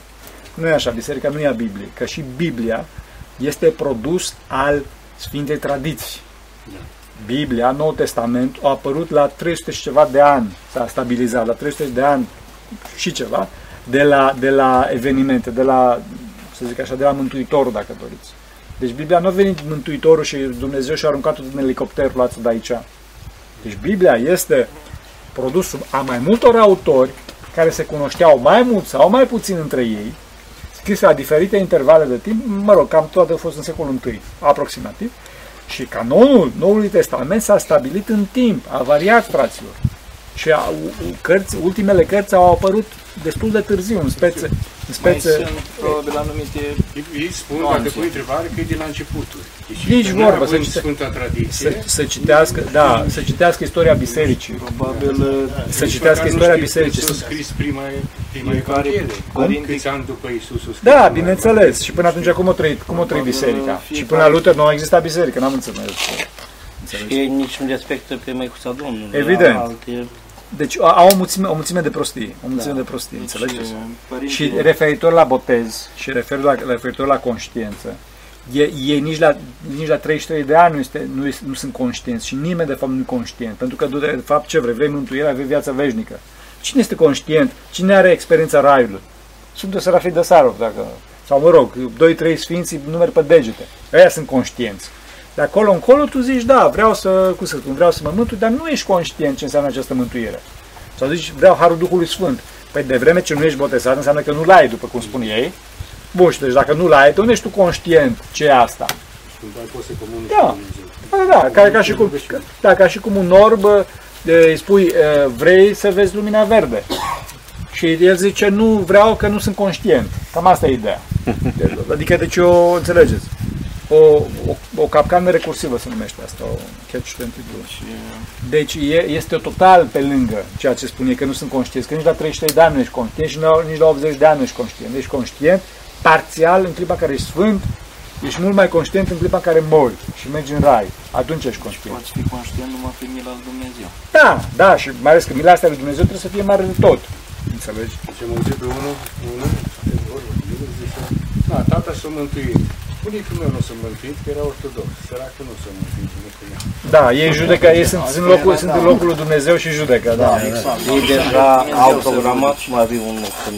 Nu e așa, biserica nu e a Bibliei. Că și Biblia este produs al Sfintei Tradiții. Da. Biblia, Noul Testament, a apărut la 300 și ceva de ani, s-a stabilizat, la 300 de ani și ceva, de la, de la evenimente, de la, să zic așa, de la Mântuitorul, dacă doriți. Deci Biblia nu a venit Mântuitorul și Dumnezeu și-a aruncat-o din elicopter, luați de aici. Deci Biblia este produsul a mai multor autori care se cunoșteau mai mult sau mai puțin între ei, scrise la diferite intervale de timp, mă rog, cam toate au fost în secolul I, aproximativ, și canonul Noului Testament s-a stabilit în timp, a variat, fraților. Și a, cărți, ultimele cărți au apărut destul de târziu, în spețe, în spețe... Mai sunt probabil anumite Ei spun, dacă pui întrebare, că e de la începuturi. Deci, Nici vorbă, să, cite, Sfânta Tradiție, să, să, citească, da, să citească istoria bisericii. Probabil... Da. Să citească istoria bisericii. Să scris prima, prima Evanghelie. Câți ani după Iisus Da, bineînțeles. Și până atunci cum o trăit, cum o trăit biserica? Și până la Luther nu a existat biserică, n-am înțeles. Și ei nici nu respectă pe Măicuța Domnului. Evident. Alte deci au o mulțime, o mulțime de prostii, o mulțime da. de prostii, deci, înțelegeți? Și referitor la botez și referitor la, referitor la conștiință, ei nici la, nici la 33 de ani nu, este, nu, este, nu sunt conștienți și nimeni de fapt nu e conștient. Pentru că de fapt ce vrei? Vrei mântuirea, vrei viața veșnică. Cine este conștient? Cine are experiența raiului? Sunt Serafii de Sarov, dacă... Sau mă rog, 2-3 sfinții numeri pe degete. Aia sunt conștienți. De acolo încolo tu zici, da, vreau să, cum să spun, vreau să mă mântui, dar nu ești conștient ce înseamnă această mântuire. Sau zici, vreau Harul Duhului Sfânt. Păi de vreme ce nu ești botezat, înseamnă că nu-l ai, după cum spun ei. Bun, și deci dacă nu-l ai, tu nu ești tu conștient ce e asta. Da, da, da, ca, ca, și cum, da, ca și cum un orb îi spui, vrei să vezi lumina verde. Și el zice, nu vreau că nu sunt conștient. Cam asta e ideea. Adică, deci o înțelegeți o, o, o capcană recursivă se numește asta, o catch 22. Deci e, este total pe lângă ceea ce spune că nu sunt conștienți, că nici la 33 de ani nu ești conștient și nici la 80 de ani nu ești conștient. Ești conștient parțial în clipa în care ești sfânt, ești mult mai conștient în clipa în care mori și mergi în rai. Atunci ești conștient. Poți fi conștient numai pe mila lui Dumnezeu. Da, da, și mai ales că mila asta lui Dumnezeu trebuie să fie mare de tot. Înțelegi? Deci am auzit pe unul, unul, da, tata s-a mântuit bunicul meu nu s-a mântuit, că era ortodox. Săracul nu s-a mântuit, bunicul meu. Da, ei judecă, ei sunt, sunt, locul, sunt în locul lui Dumnezeu și judecă, da. da exact. Ei deja au programat cum ar fi un loc în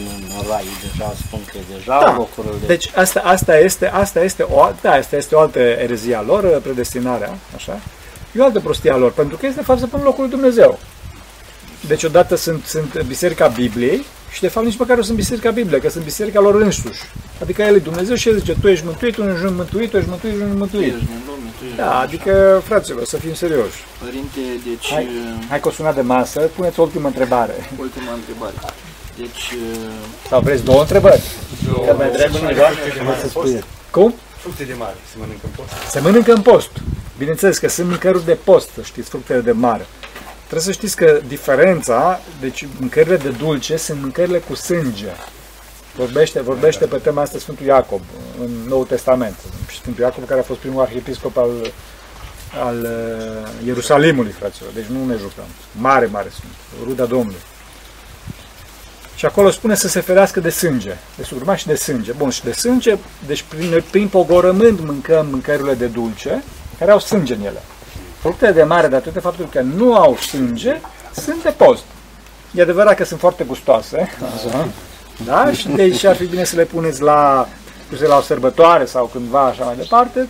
rai, deja spun că deja da. locurile. Deci asta, asta, este, asta, este o, da, asta este o altă erezie a lor, predestinarea, așa. E o altă prostie a lor, pentru că este de fapt să pun locul lui Dumnezeu. Deci odată sunt, sunt Biserica Bibliei și de fapt nici măcar nu sunt Biserica Bibliei, că sunt Biserica lor însuși. Adică el e Dumnezeu și el zice, tu ești mântuit, tu ești mântuit, tu ești mântuit, tu ești mântuit. Da, adică, fraților, să fim serioși. Părinte, deci, Hai, hai că o sunat de masă, puneți o ultimă întrebare. ultima întrebare. Deci, Sau vreți două întrebări? Că mai întreabă cineva? Să spui. Cum? Fructe de mare se mănâncă în post. Se mănâncă în post. Bineînțeles că sunt mâncăruri de post, să știți, fructele de mare. Trebuie să știți că diferența, deci mâncările de dulce sunt mâncările cu sânge. Vorbește, vorbește pe tema asta Sfântul Iacob în Noul Testament. Și Sfântul Iacob care a fost primul arhiepiscop al, al uh, Ierusalimului, fraților. Deci nu ne jucăm. Mare, mare sunt. Ruda Domnului. Și acolo spune să se ferească de sânge, de surma și de sânge. Bun, și de sânge, deci prin, prin pogorământ mâncăm mâncărurile de dulce, care au sânge în ele. Fructele de mare, datorită faptului că nu au sânge, sunt de post. E adevărat că sunt foarte gustoase, așa, da? Și deci ar fi bine să le puneți la, la o sărbătoare sau cândva așa mai departe,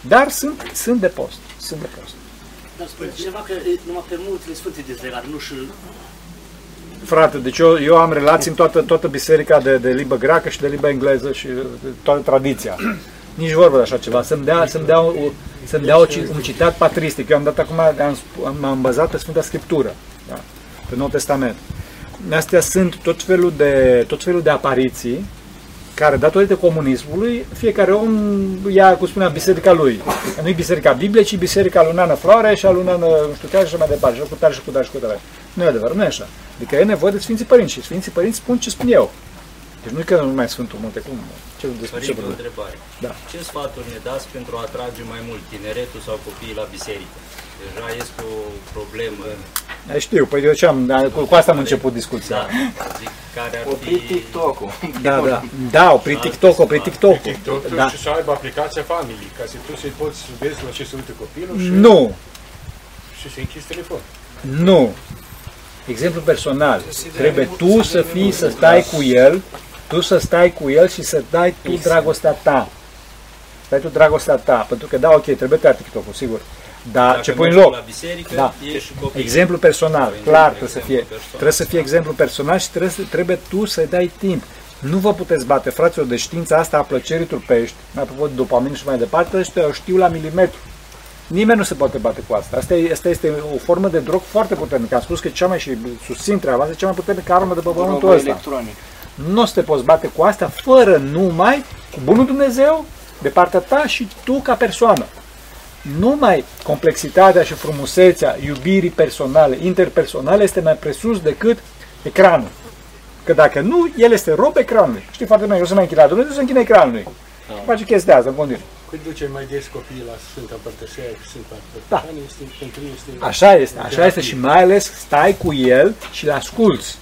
dar sunt, sunt de post. Sunt de post. Dar spune cineva că e, numai pe multele sfânte dezlegat, nu și Frate, deci eu, eu am relații în toată, toată biserica de, de limbă greacă și de limbă engleză și de toată tradiția. Nici vorbă de așa ceva. Să-mi dea, să-mi dea, o, să-mi dea o, ci- un citat patristic. Eu am dat acum, am, sp- am, am bazat pe Sfânta Scriptură, da, pe Noul Testament. Astea sunt tot felul de, tot felul de apariții care, datorită comunismului, fiecare om ia, cum spunea, biserica lui. Nu e biserica Bibliei, ci biserica lui Nana Floare și a lui Nana, nu știu care și așa mai departe, și cu tare și cu tare și cu tare. Nu e adevărat, nu e așa. Adică e nevoie de Sfinții Părinți și Sfinții Părinți spun ce spun eu. Deci nu e că nu mai Sfântul Munte, cum? Ce, despre ce Părinte, o vorbim? întrebare. Da. Ce sfaturi ne dați pentru a atrage mai mult tineretul sau copiii la biserică? Deja este o problemă. Da, știu, păi eu ce am, da, cu, cu asta am început discuția. Da, zic, care ar opri fi... TikTok-ul. Da, da. Da, opri TikTok, opri TikTok. TikTok-ul Da. și să aibă aplicația Family, ca să tu să-i poți vezi la ce se uită copilul și, Nu, și să închizi telefon. nu. Exemplu personal. Trebuie tu să fii, să stai cu el, tu să stai cu el și să dai tu dragostea ta. Dai tu dragostea ta. Pentru că, da, ok, trebuie tăiat TikTok-ul, sigur. Dar Dacă ce pui în mergi loc? la biserică, Da. ești și copii. Exemplu personal, Sau clar exemplu trebuie să fie. personal. Trebuie să fie exemplu personal și trebuie, să- trebuie tu să-i dai timp. Nu vă puteți bate, fraților, de știința asta a plăcerii trupești, apropo de dopamin și mai departe, ăștia o știu la milimetru. Nimeni nu se poate bate cu asta. Asta, e, asta este o formă de drog foarte puternică. Am spus că cea mai și susțin treaba asta, cea mai puternică armă de pe pământul Drogul ăsta. electronic. Nu o să te poți bate cu asta fără numai cu bunul Dumnezeu de partea ta și tu ca persoană. Numai complexitatea și frumusețea iubirii personale, interpersonale este mai presus decât ecranul. Că dacă nu, el este rob ecranului. Știi foarte bine, eu să mai închid la Dumnezeu, să închide ecranului. Da. Face chestia asta în continuu. Cât duce mai des copiii la Sfânta Părtășia și Sfânta Da. Părtășanie, este, pentru ei este... Așa este, așa este și mai ales stai cu el și îl asculți.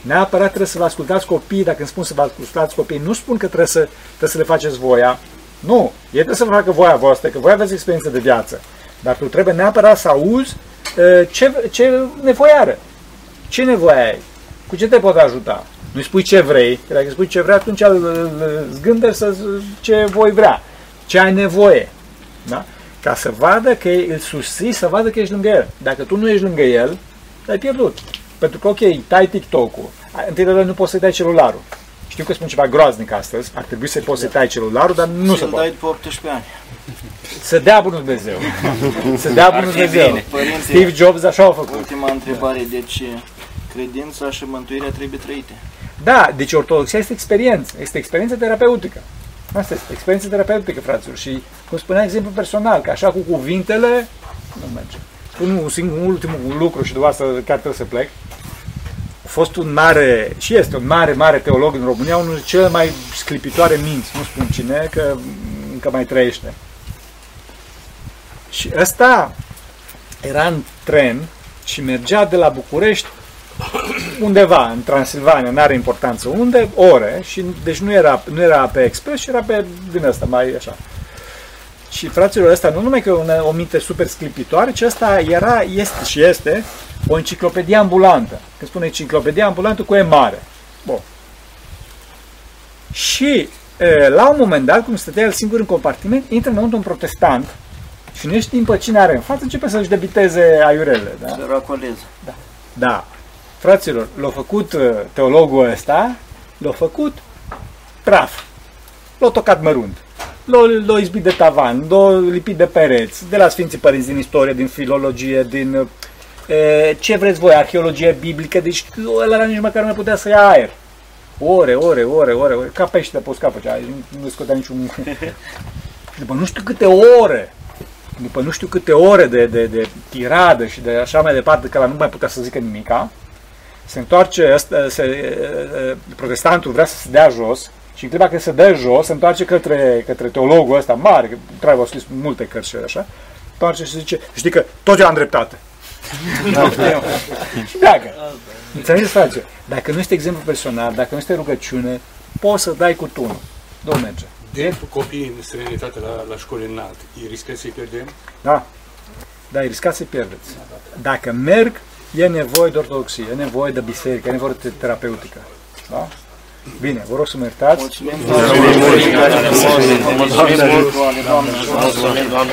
Neapărat trebuie să vă ascultați copiii, dacă îmi spun să vă ascultați copiii, nu spun că trebuie să, trebuie să le faceți voia. Nu, ei trebuie să vă facă voia voastră, că voi aveți experiență de viață. Dar tu trebuie neapărat să auzi uh, ce, ce nevoie are. Ce nevoie ai? Cu ce te pot ajuta? Nu-i spui ce vrei, că dacă îi spui ce vrei, atunci îl, îl zgânderi să ce voi vrea. Ce ai nevoie. Da? Ca să vadă că îl susții, să vadă că ești lângă el. Dacă tu nu ești lângă el, ai pierdut. Pentru că, ok, tai TikTok-ul. Întâi de toate nu poți să tai celularul. Știu că spun ceva groaznic astăzi, ar trebui să poți să tai celularul, dar nu se Să-l poate. dai după 18 ani. Să dea bunul Dumnezeu. Să dea bunul fi Dumnezeu. bine. Părinții- Steve Jobs așa a făcut. Ultima întrebare, deci credința și mântuirea trebuie trăite. Da, deci ortodoxia este experiență, este experiență terapeutică. Asta este, experiență terapeutică, fraților. Și, cum spunea exemplu personal, că așa cu cuvintele, nu merge. Spun un singur, un ultim lucru și după asta chiar trebuie să plec. A fost un mare, și este un mare, mare teolog în România, unul dintre cele mai sclipitoare minți, nu spun cine, că încă mai trăiește. Și ăsta era în tren și mergea de la București undeva în Transilvania, n-are importanță unde, ore, și deci nu era, nu era pe expres, ci era pe din ăsta, mai așa. Și fraților ăsta, nu numai că una, o minte super sclipitoare, ci ăsta era, este și este o enciclopedie ambulantă. Când spune enciclopedie ambulantă cu E mare. Bun. Și e, la un moment dat, cum stătea el singur în compartiment, intră înăuntru un protestant și nu știm pe cine are în față, începe să-și debiteze aiurele. Da? Să racoleze. Da. Fraților, l-a făcut uh, teologul ăsta, l-a făcut praf. L-a tocat mărunt. L-au, l-au izbit de tavan, l-au lipit de pereți, de la Sfinții Părinți din istorie, din filologie, din e, ce vreți voi, arheologie biblică, deci ăla nici măcar nu mai putea să ia aer. Ore, ore, ore, ore, ore, ca pește pe uscat făcea, nu- nu scotea niciun... După nu știu câte ore, după nu știu câte ore de, de, de tiradă și de așa mai departe, că la nu mai putea să zică nimica, se întoarce, ăsta, se, e, e, protestantul vrea să se dea jos și în clipa că se dă jos, se întoarce către, către teologul ăsta mare, că trebuie a scris multe cărți și așa, întoarce și zice, știi că tot eu am dreptate. Da, știu. și pleacă. Înțelegeți, frate? Dacă nu este exemplu personal, dacă nu este rugăciune, poți să dai cu tunul. Domnul merge. De copiii în străinătate la, la școli înalte, îi riscă să-i pierdem? Da. Da, e riscat să pierdeți. Dacă merg, e nevoie de ortodoxie, e nevoie de biserică, e nevoie de terapeutică. Da? Bine, vă rog să mă iertați. Mulțumim, Doamne, mulțumim mult, Doamne, Doamne, Doamne, Doamne,